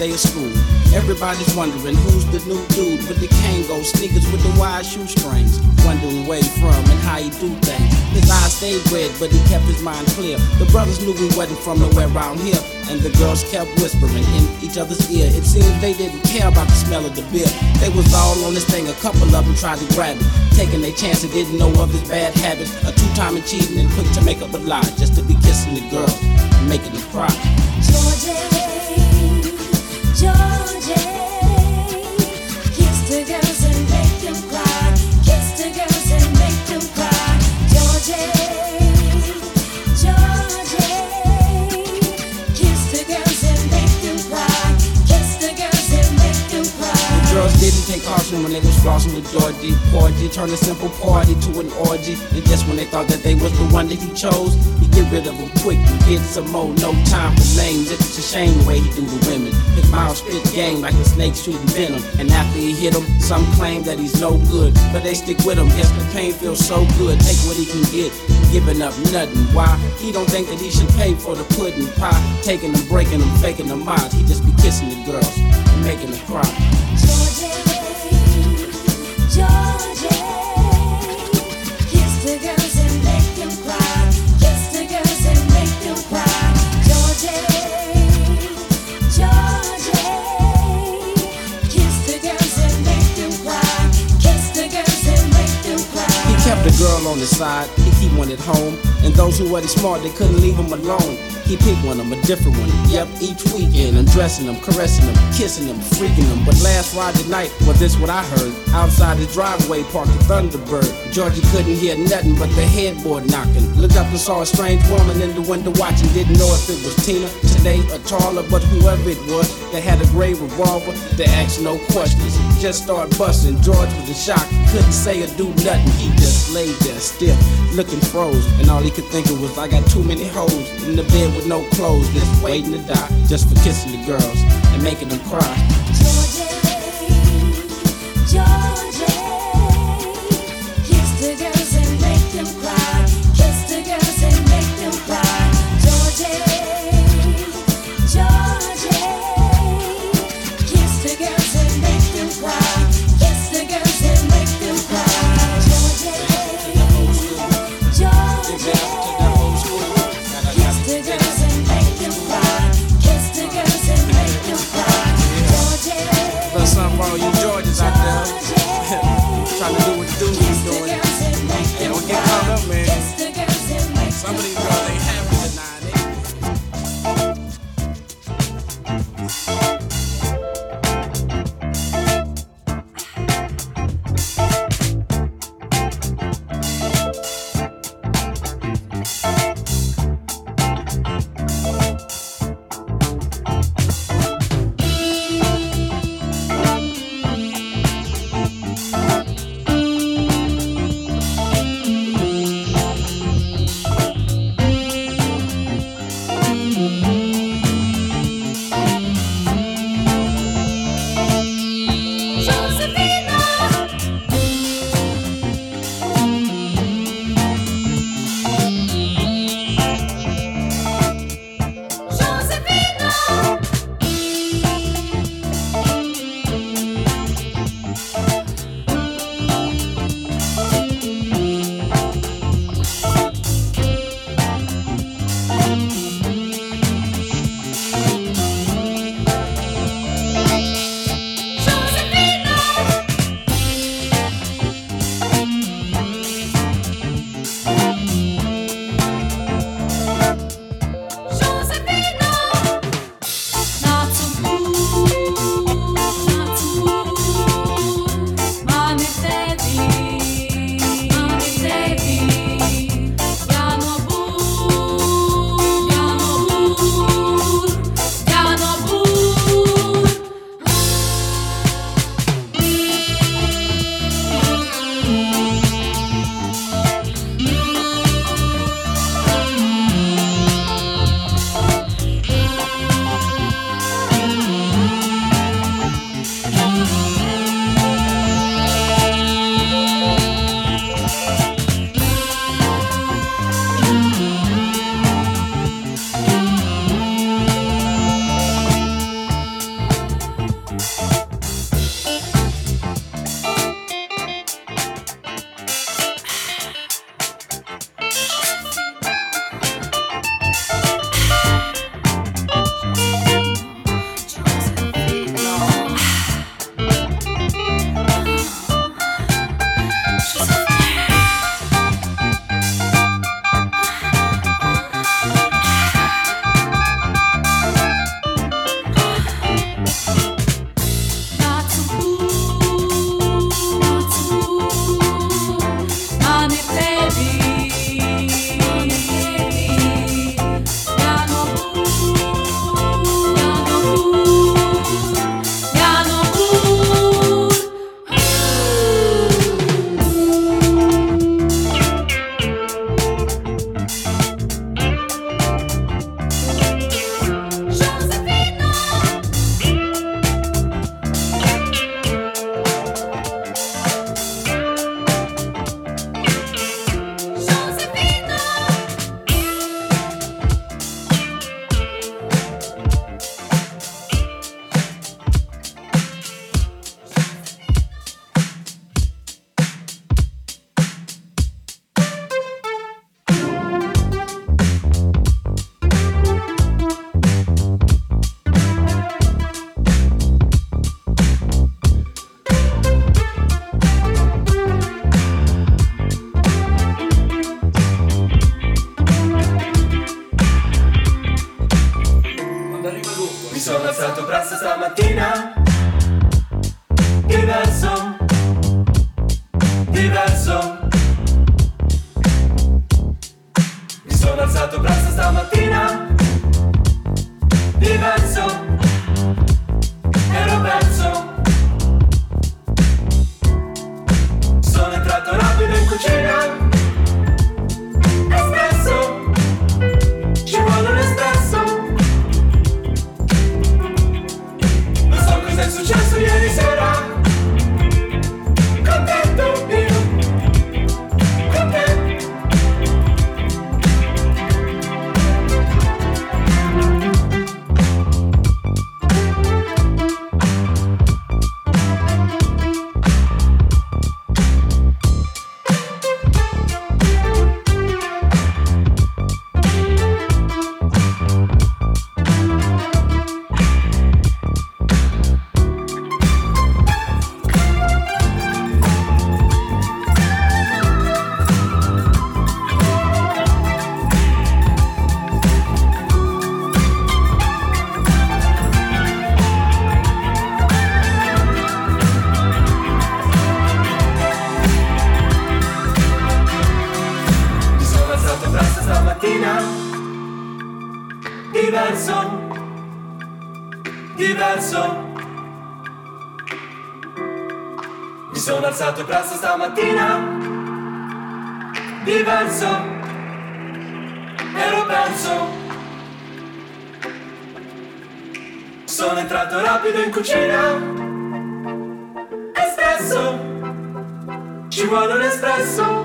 Day of school. Everybody's wondering who's the new dude with the Kangol sneakers with the wide shoestrings. Wondering where he from and how he do things. His eyes stayed red, but he kept his mind clear. The brothers knew he wasn't from nowhere around here, and the girls kept whispering in each other's ear. It seemed they didn't care about the smell of the beer. They was all on this thing. A couple of them tried to grab it, taking their chance and didn't know of his bad habits. A two-time cheating and quick to make up a lie just to be kissing the girl making them cry. Georgie, when they was flossing with Georgie. Porgy turned a simple party to an orgy. And just when they thought that they was the one that he chose, he get rid of them quick and get some more. No time for names. It's a shame the way he do the women. His mouth spit game like a snake shooting venom. And after he hit them, some claim that he's no good. But they stick with him. Guess the pain feels so good. Take what he can get. Giving up nothing. Why? He don't think that he should pay for the pudding pie. Taking them, breaking them, faking them out. He just be kissing the girls and making them cry. On he keep one at home. And those who wasn't smart, they couldn't leave him alone. He picked one of them, a different one. Yep, each weekend, undressing them, caressing them, kissing them, freaking them. But last Friday night, well, this what I heard. Outside his driveway, parked a Thunderbird. Georgie couldn't hear nothing but the headboard knocking. Looked up and saw a strange woman in the window watching. Didn't know if it was Tina, today, or taller, but whoever it was, they had a gray revolver. They asked no questions, just started busting. George was in shock, couldn't say or do nothing. He just laid there stiff, looking froze. And all he could think of was, I got too many hoes in the bed with no clothes, just waiting to die, just for kissing the girls and making them cry. cappuccino, espresso, ci vuole un espresso.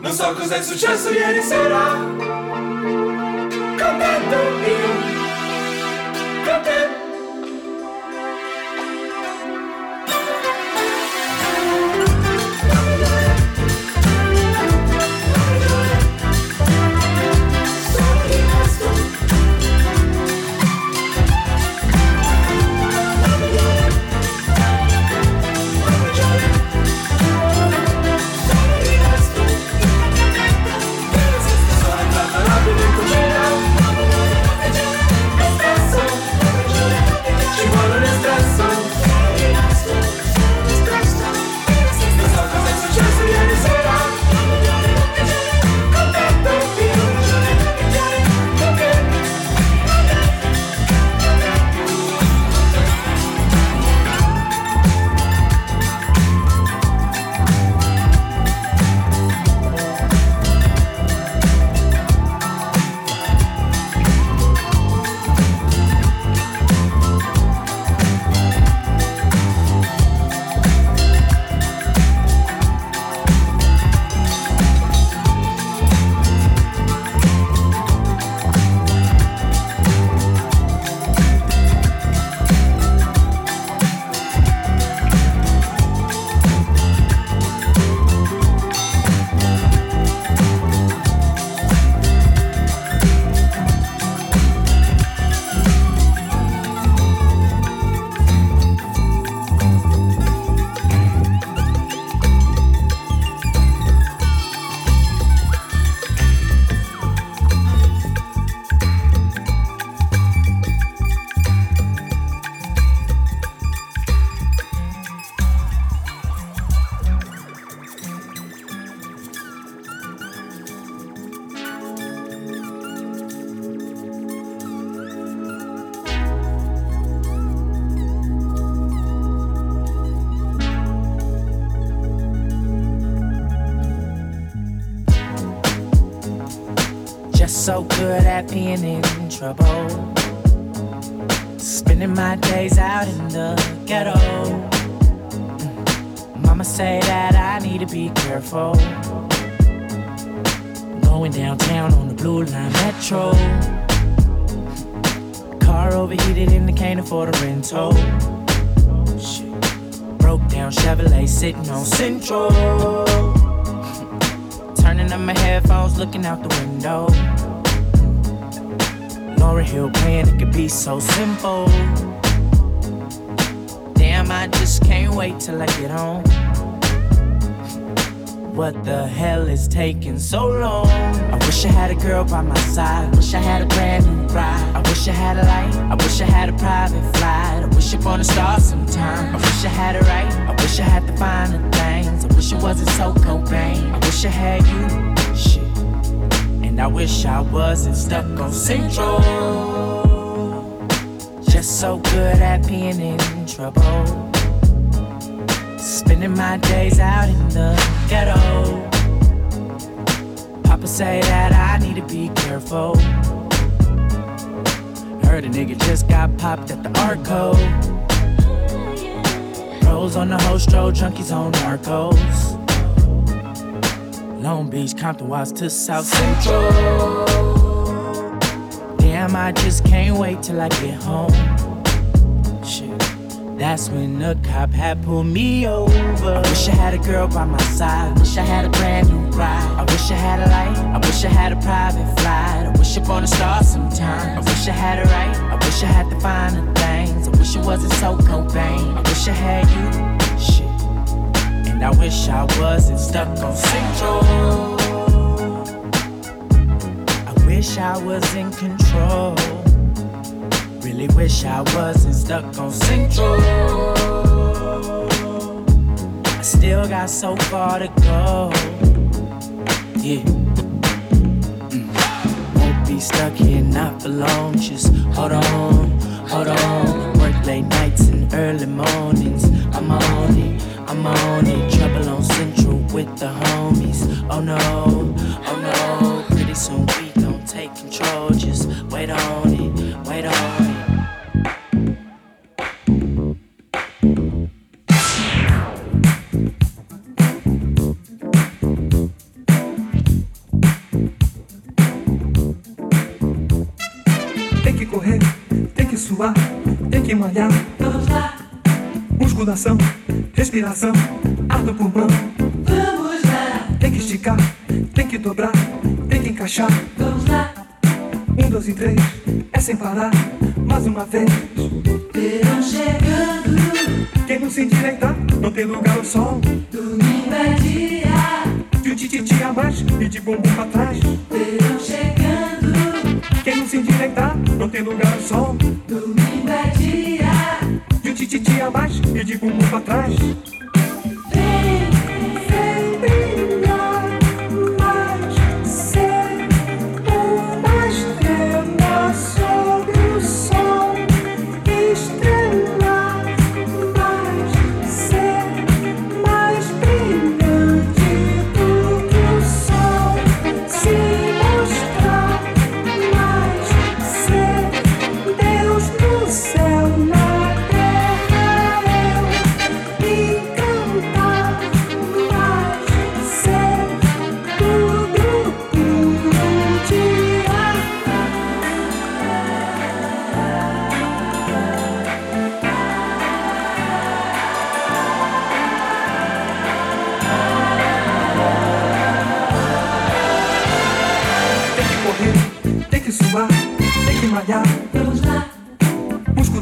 Non so cos'è successo ieri sera. To South Central. Damn, I just can't wait till I get home. Shit. That's when the cop had pulled me over. I wish I had a girl by my side. Wish I had a brand new ride. I wish I had a light. I wish I had a private flight. I wish upon a star sometime. I wish I had it right. I wish I had the finer things. I wish it wasn't so Cobain. I wish I had you. Shit. And I wish I wasn't stuck on Central. Was in control. Really wish I wasn't stuck on Central. I still got so far to go. Yeah. Mm. Won't be stuck here not for long. Just hold on, hold on. Work late nights and early mornings. I'm on it, I'm on it. Trouble on Central with the homies. Oh no, oh no. Pretty soon we gon' take control. Just wait on it, wait on it. Tem que correr, tem que suar, tem que malhar. Vamos lá, Musculação, respiração, ar no pulmão. vamos lá, Tem que esticar, tem que dobrar, encaixar. vamos lá. Um, dois e três, é sem parar. Mais uma vez. Verão chegando, Quem não se endireitar, não tem lugar ao sol. domingo é dia. De um tititi a mais e de bumbum pra trás. Verão chegando, Quem não se endireitar, não tem lugar ao sol. domingo é dia. De um tititi a mais e de bumbum pra trás.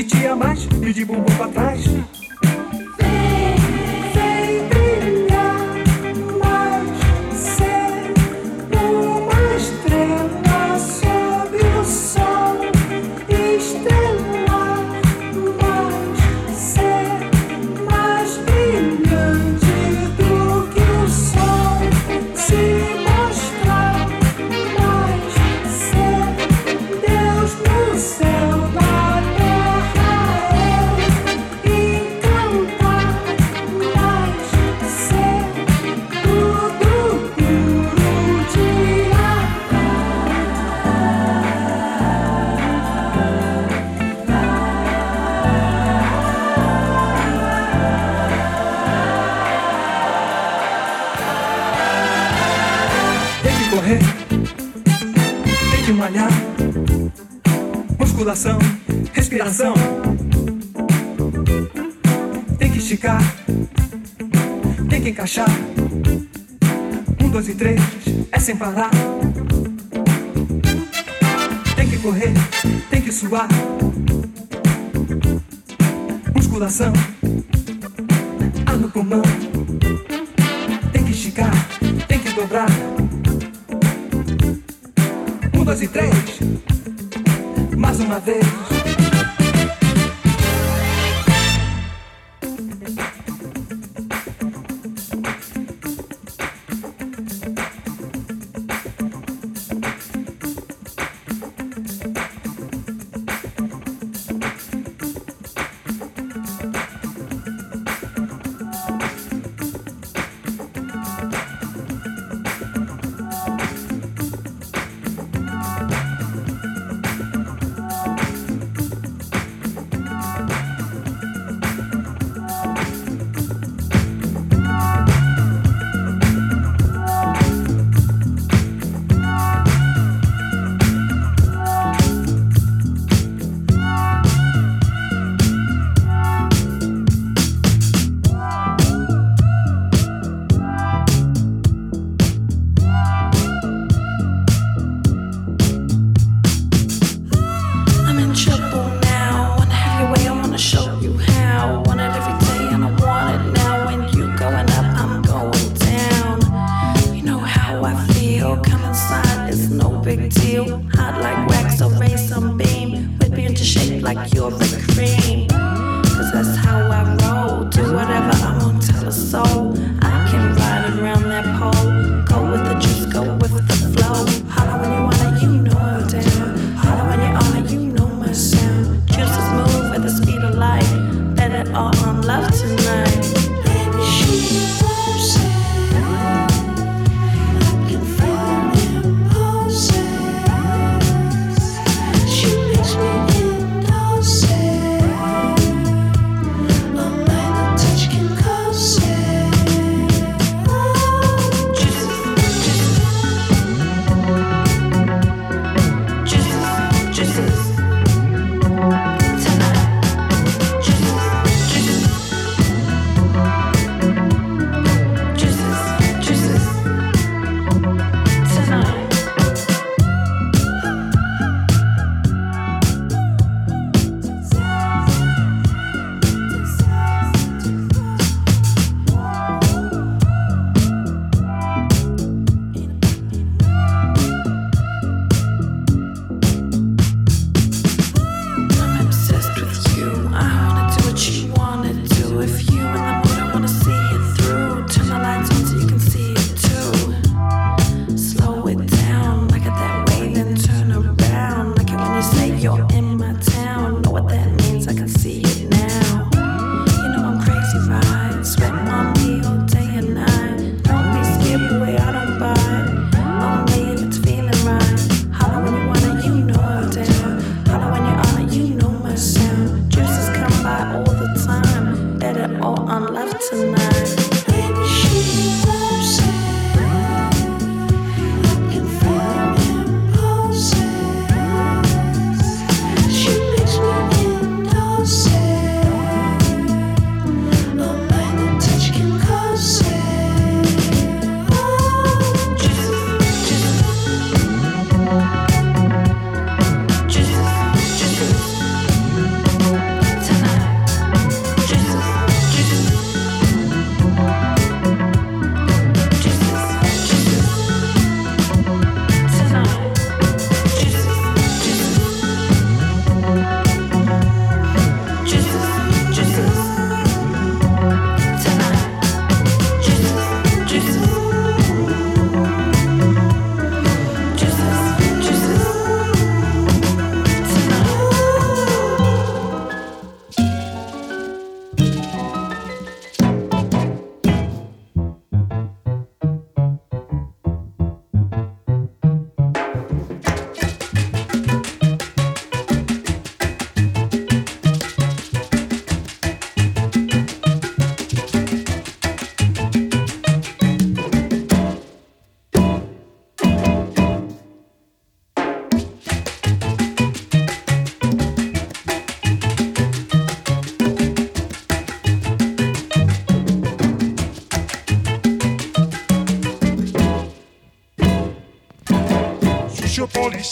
De um tititi a mais e de bumbum pra trás. Sem parar. Tem que correr, tem que suar. Musculação,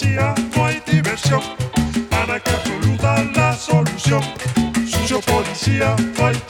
no hay diversión. Anarquía absoluta la solución. Sucio policía, no hay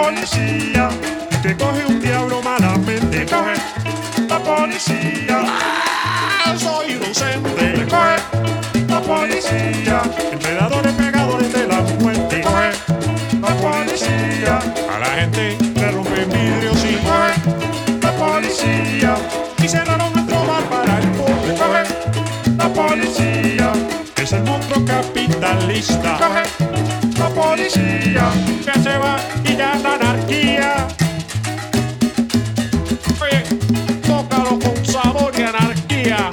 policía, y te coge un diablo malamente. Me coge la policía, ah, soy inocente. Coge la policía, enredadores pegadores de la muerte. Me coge la policía, a la gente le rompen vidrios y la policía, y cerraron nuestro bar para el pobre. Coge la policía es el monstruo capitalista. Coge la policía que se va la anarquía. Oye, tócalo con sabor y anarquía.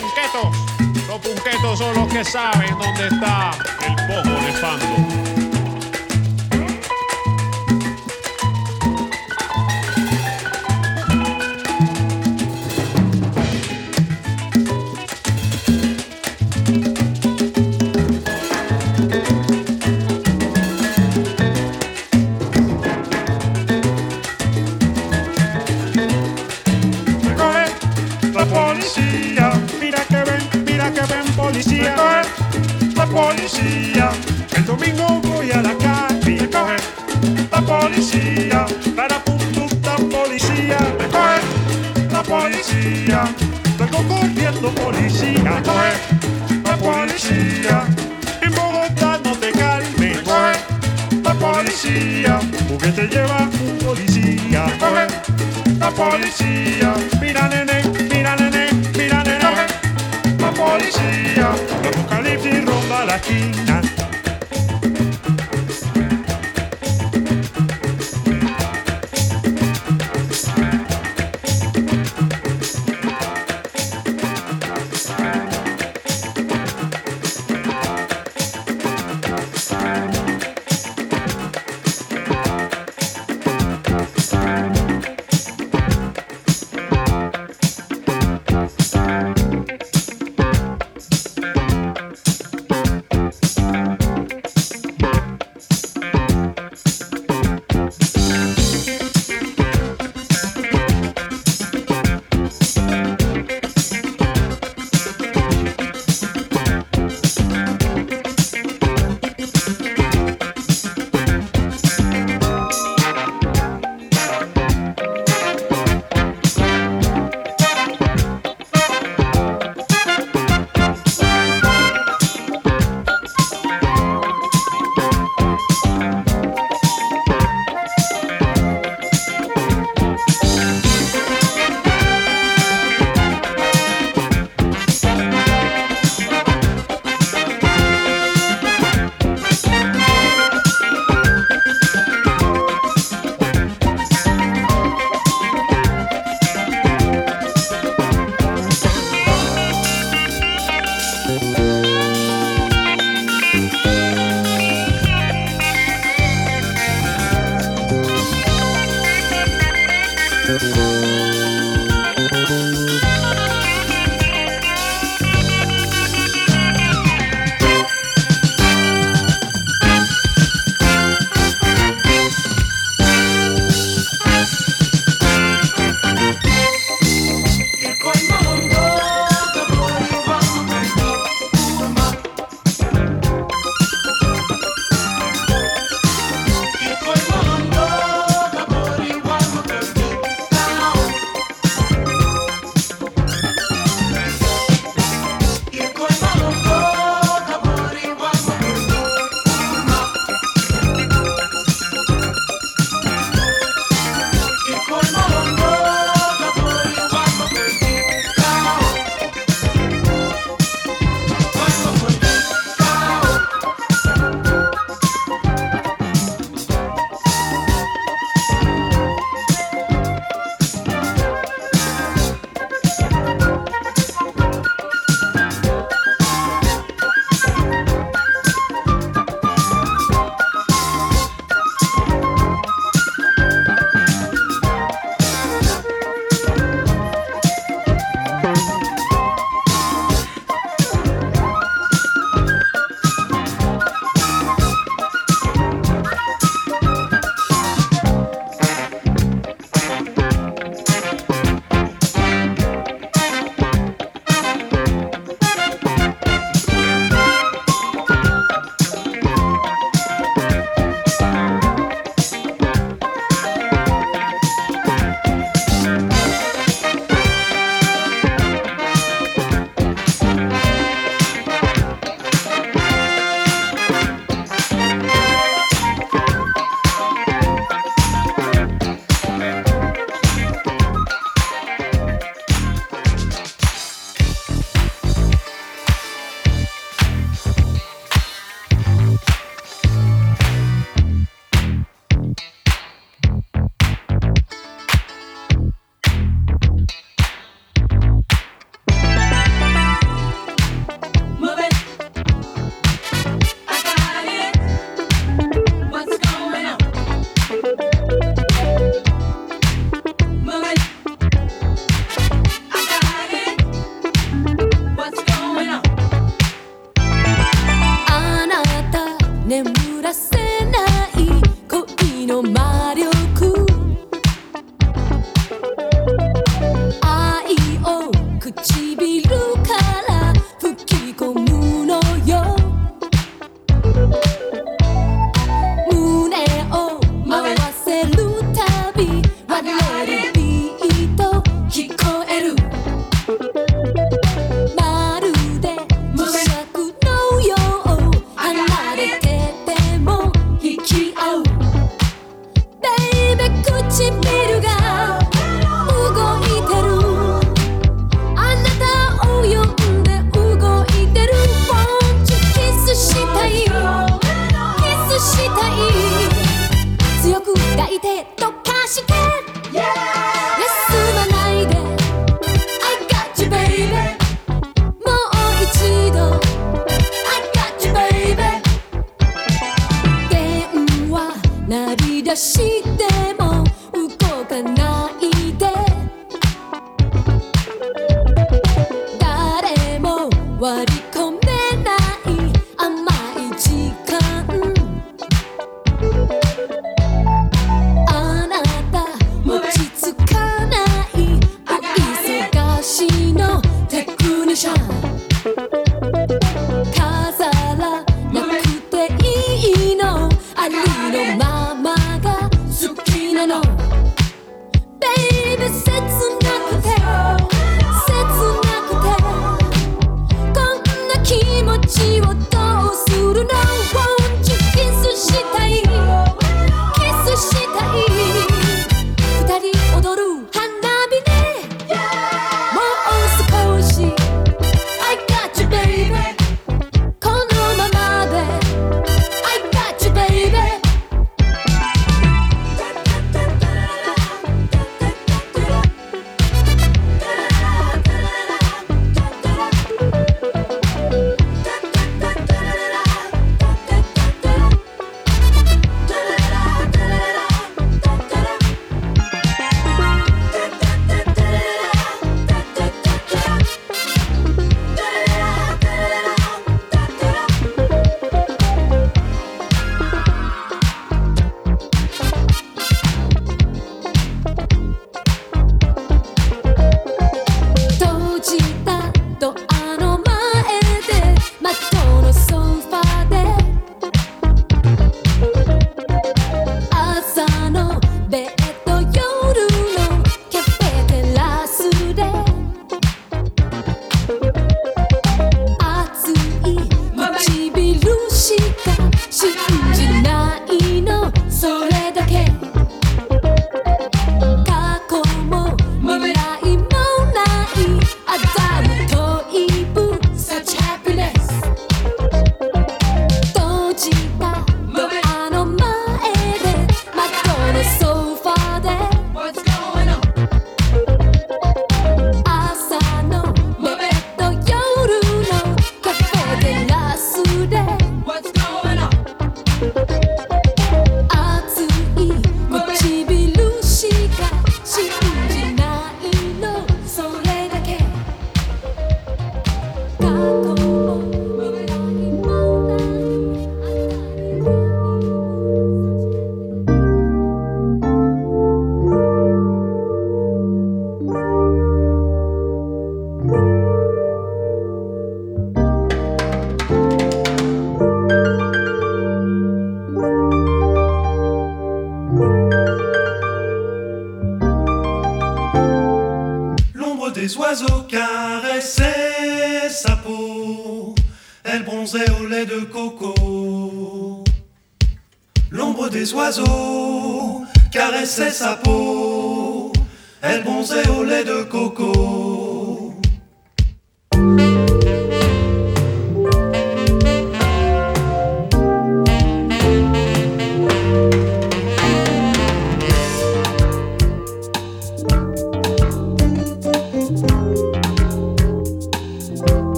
Punquetos, los punquetos son los que saben dónde está el pojo de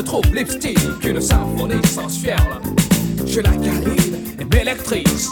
se trouve lipstick, une symphonie sensuelle. Je la câline et m'électrise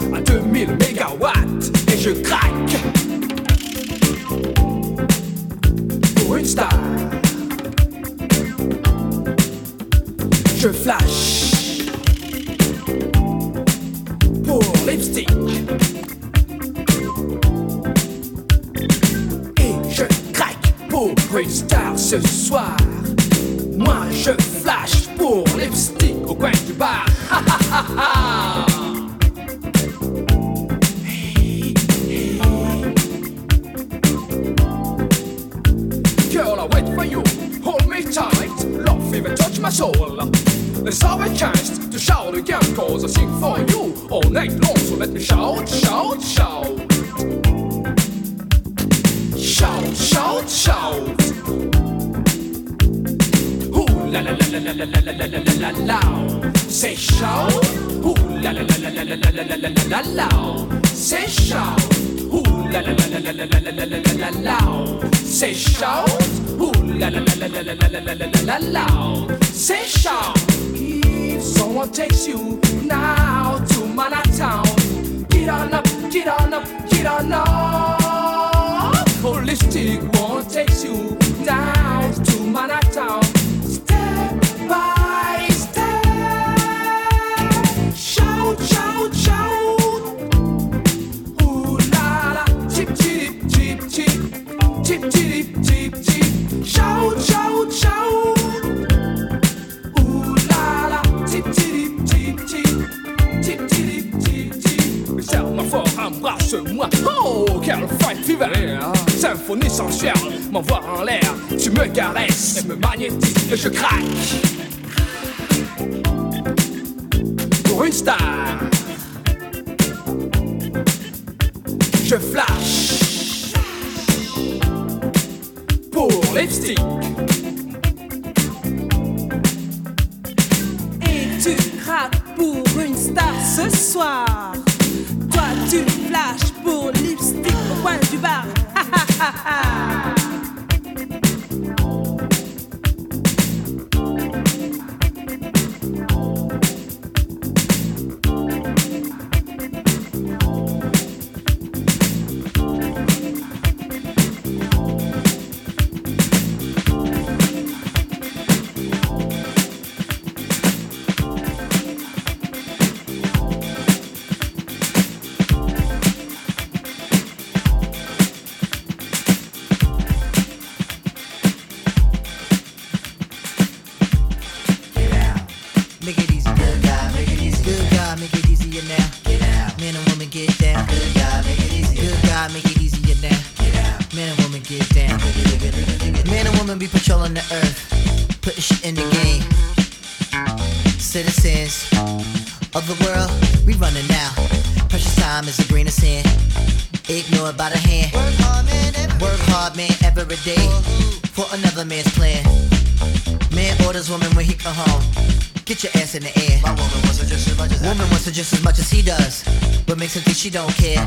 just as much as he does. What makes her think she don't care?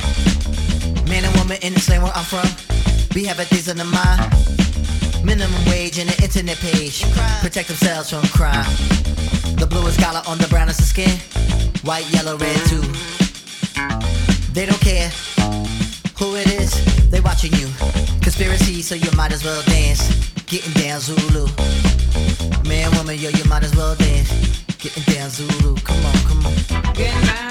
Man and woman in the same where I'm from. We have a things on the mind. Minimum wage and an internet page. Protect themselves from crime. The blue is collar on the brown is the skin. White, yellow, red too. They don't care who it is, they watching you. Conspiracy, so you might as well dance. Getting down Zulu. Man, woman, yo, you might as well dance. Getting down Zulu. Come on, come on. Get out.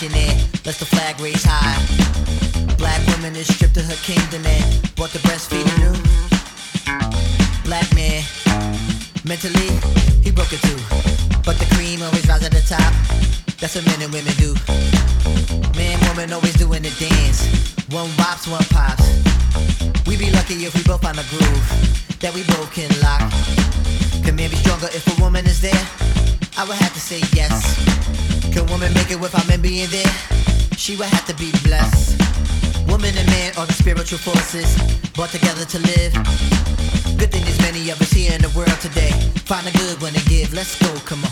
nation it. Let's the flag raise high. Black woman is stripped of her kingdom and brought the breastfeeding new. Black man, mentally, he broke it too. But the cream always rises to the top. That's a minute. She would have to be blessed. Woman and man are the spiritual forces brought together to live. Good thing there's many of us here in the world today. Find a good one and give. Let's go, come on.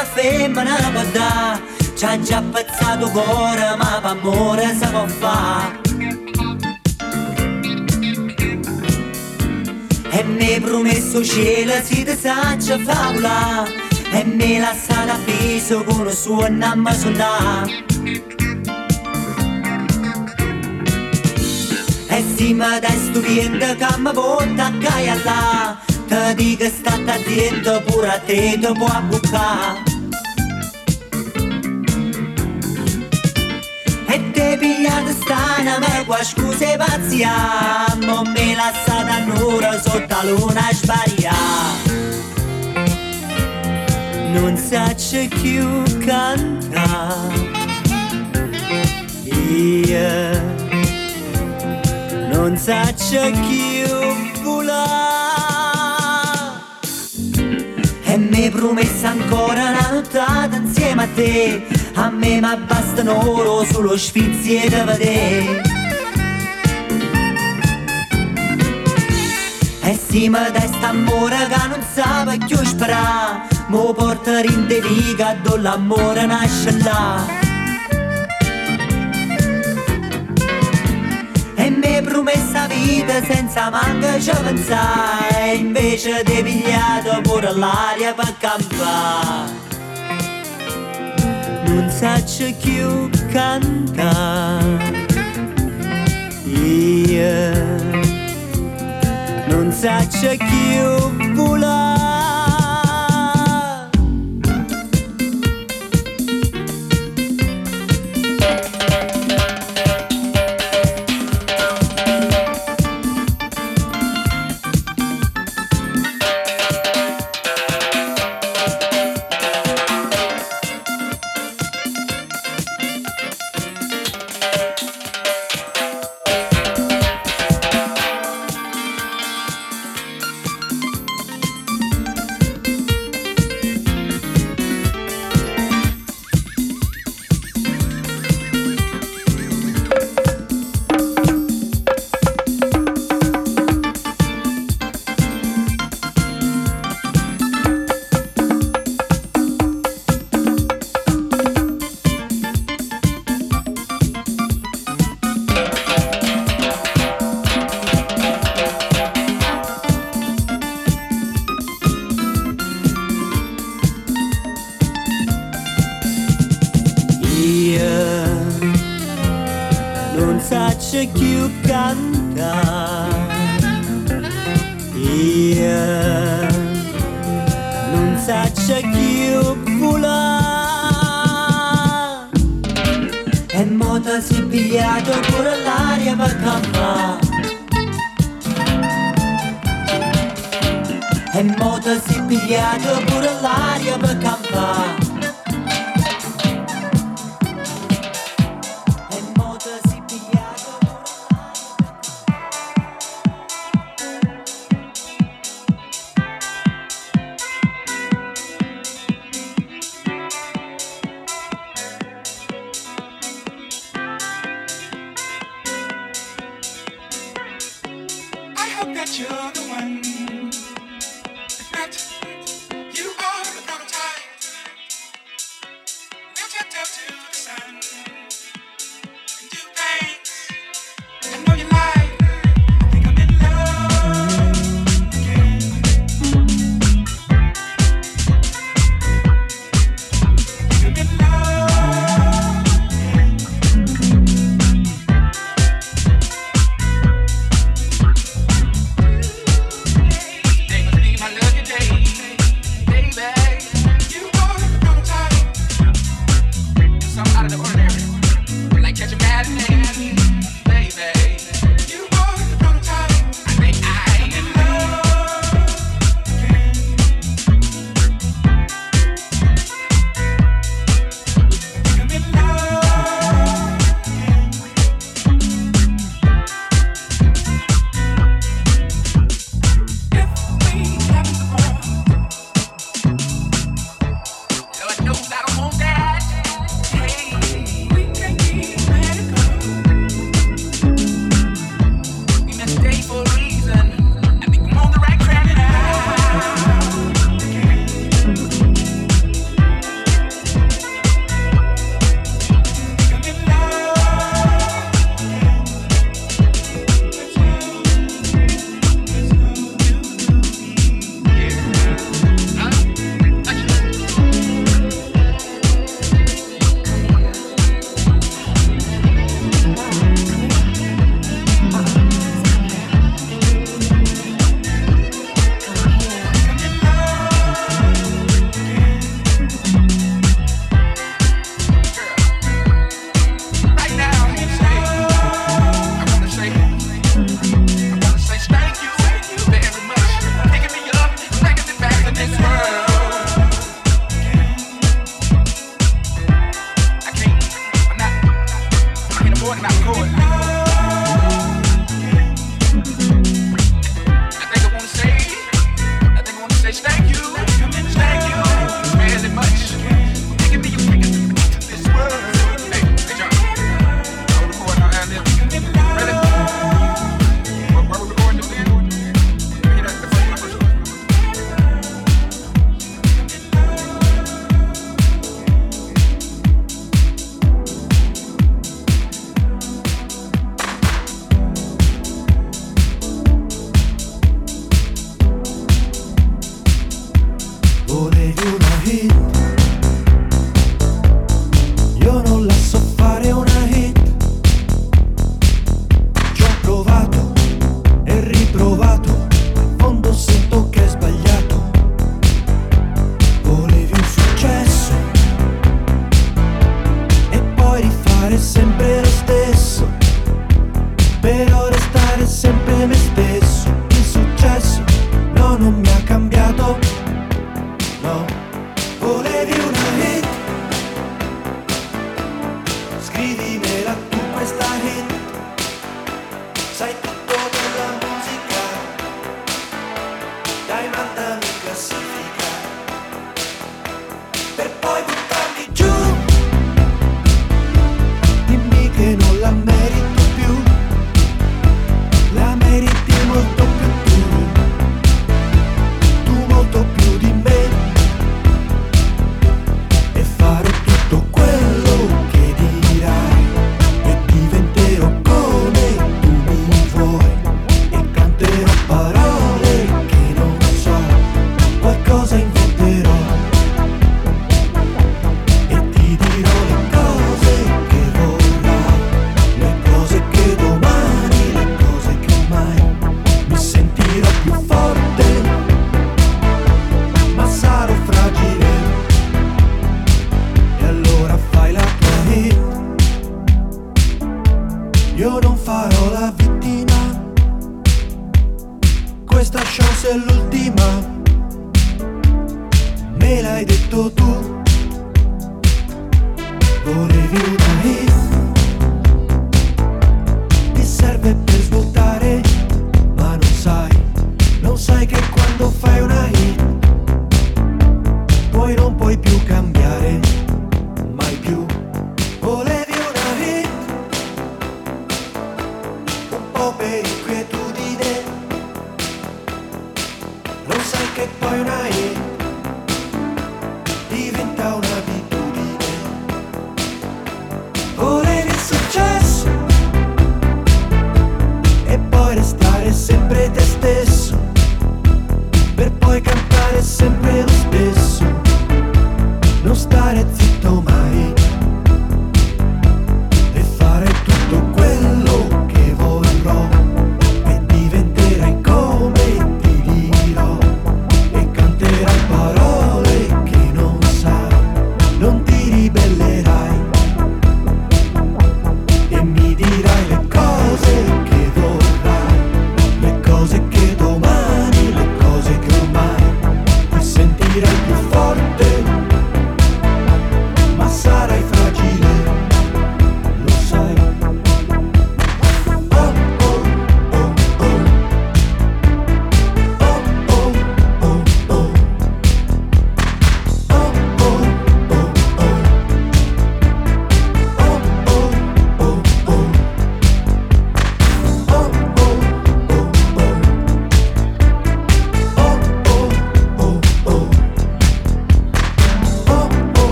Una femmina può dare Ci ha già pezzato cuore ma per amore si può fare E mi promesso cielo si ti saccia favola. E mi hai lasciato appeso con il suo nome suonare E sì ma dai stupiendo che mi porta a caia là Ti dico state attento pure a te ti può bucare pigliate stana ma qua scuse pazzia Non mi lasciate a nura sotto la luna sparia Non saccio più cantare Io non saccio più volare e mi hai promesso ancora una nottata insieme a te A me ma bastano oro sullo sfizie da vedere. E sì ma dai st'amore che non sa più sperare Mo porta in te viga dove l'amore nasce là. E mi promessa vita senza manca ci pensare invece ti pigliato pure l'aria per campare non sa c'è chi canta io non sa c'è chi vola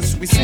because we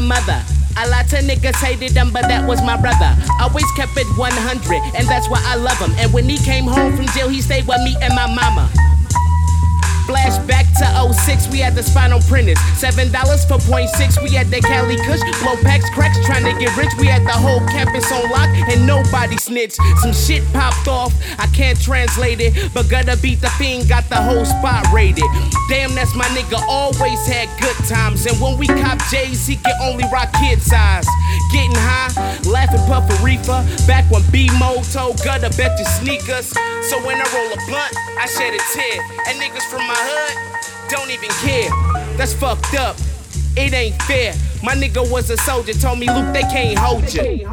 your mother. A lot of niggas hated him, but that was my brother. Always kept it 100, and that's why I love him. And when he came home from jail, he stayed with me and my mama. Flashback to 06, we had the spinal printers. $7 for point six, we had the Cali Kush. Blow packs, cracks, trying to get rich. We had the whole campus on lock, and nobody snitched. Some shit popped off, I can't translate it. But gotta beat the fiend, got the whole spot rated. Damn, that's my nigga, always had good times. And when we cop J's, he can only rock kid size. Getting high, laughing, puffin' reefer. Back when B-Mo told Guttah, bet your sneakers. So when I roll a blunt, I shed a tear. And niggas from my hood don't even care. That's fucked up. It ain't fair. My nigga was a soldier, told me, Luke, they can't hold you.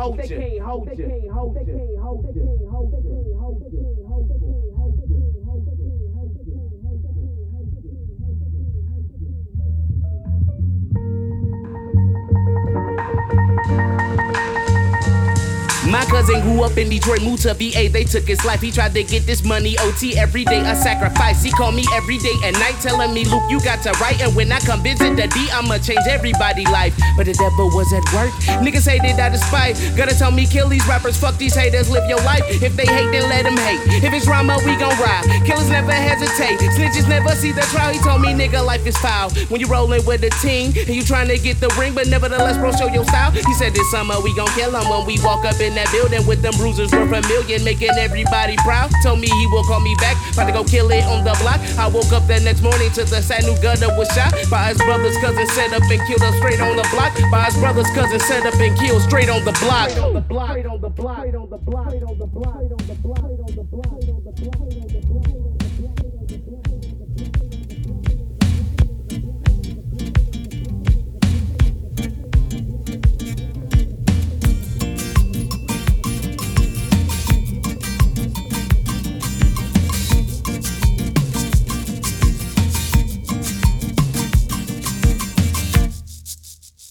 My cousin grew up in Detroit, moved to VA, they took his life. He tried to get this money, OT every day, a sacrifice. He called me every day and night, telling me, Luke, you got to write. And when I come visit the D, I'ma change everybody's life. But the devil was at work. Niggas hated out of spite. Gotta tell me, kill these rappers, fuck these haters, live your life. If they hate, then let them hate. If it's drama, we gon' ride. Killers never hesitate. Snitches never see the trial. He told me, nigga, life is foul. When you rollin' with a team and you trying to get the ring, but nevertheless, bro, show your style. He said this summer we gon' kill him when we walk up in that building with them bruises worth a million, making everybody proud. Told me he will call me back, about to go kill it on the block. I woke up the next morning to the sad new Guttah was shot by his brother's cousin, set up and killed him straight on the block. By his brother's cousin, set up and killed straight on the block. Block, on the block, on the block, on the block, on the block, on the block, on the block.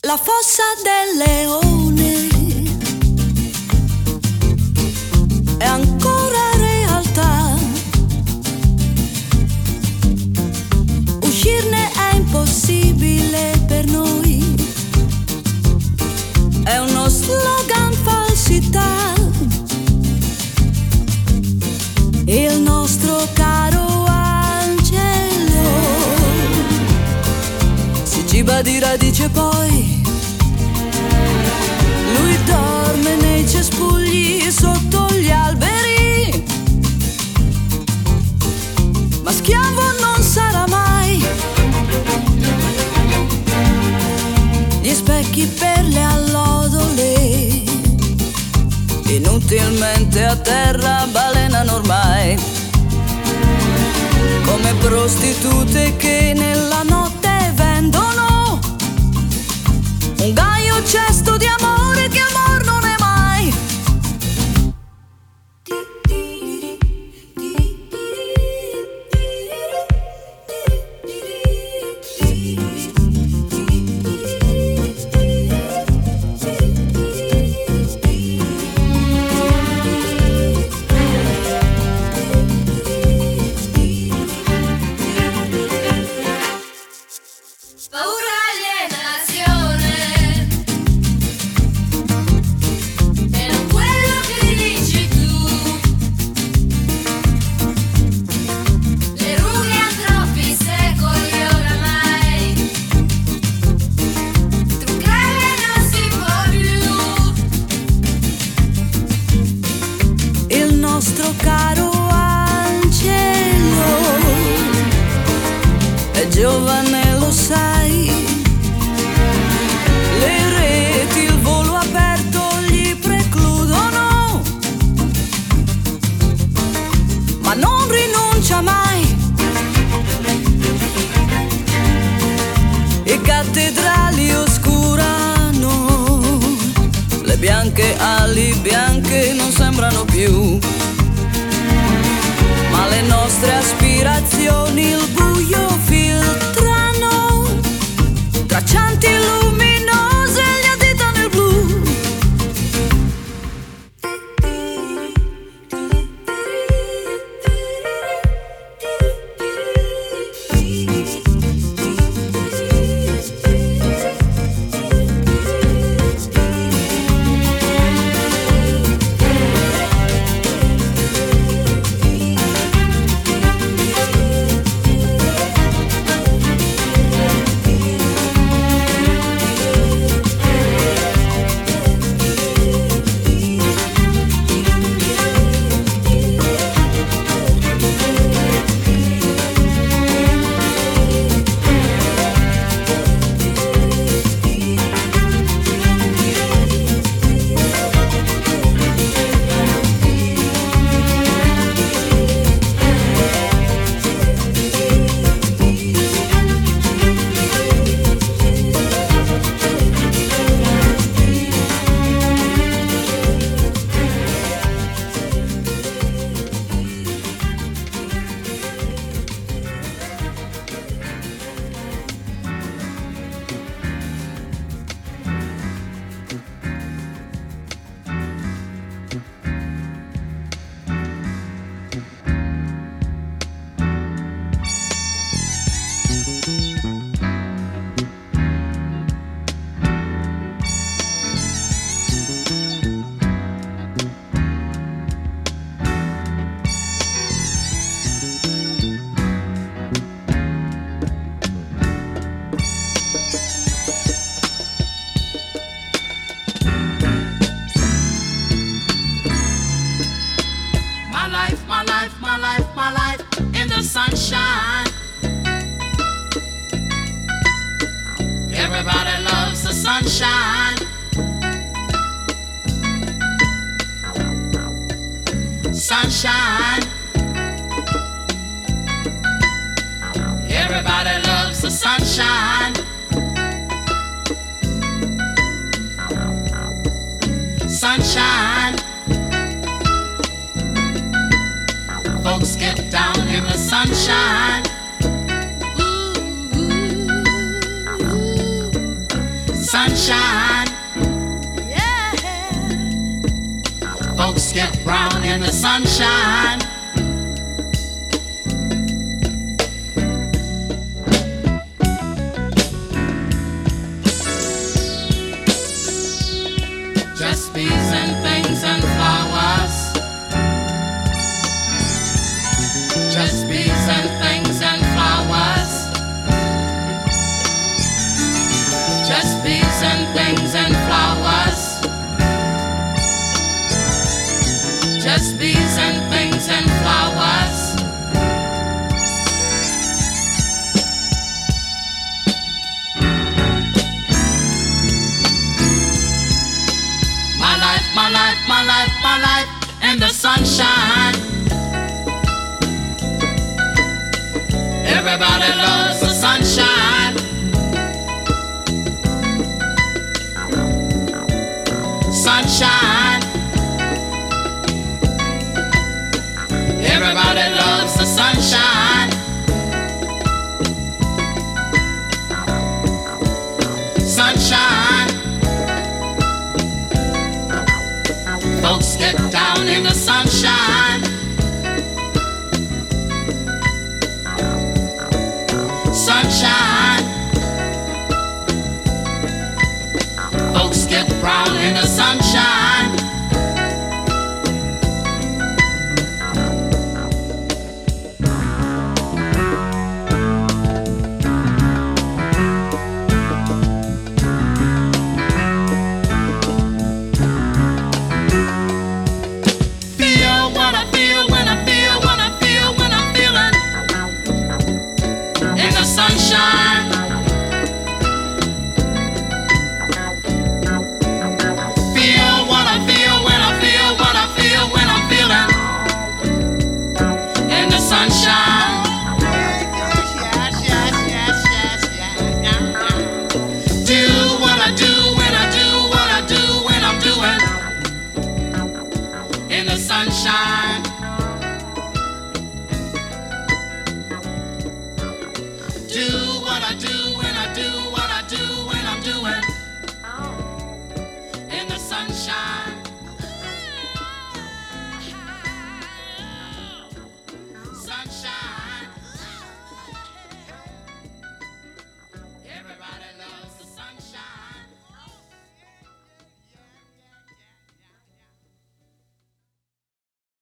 La fossa del leone è ancora realtà. Uscirne è impossibile per noi. È uno slogan falsità. Il nostro caro angelo si ciba di radice poi cespugli sotto gli alberi. Ma schiavo non sarà mai. Gli specchi per le allodole. Inutilmente a terra balenano ormai. Come prostitute che nella notte vendono un gaio cesto di amore.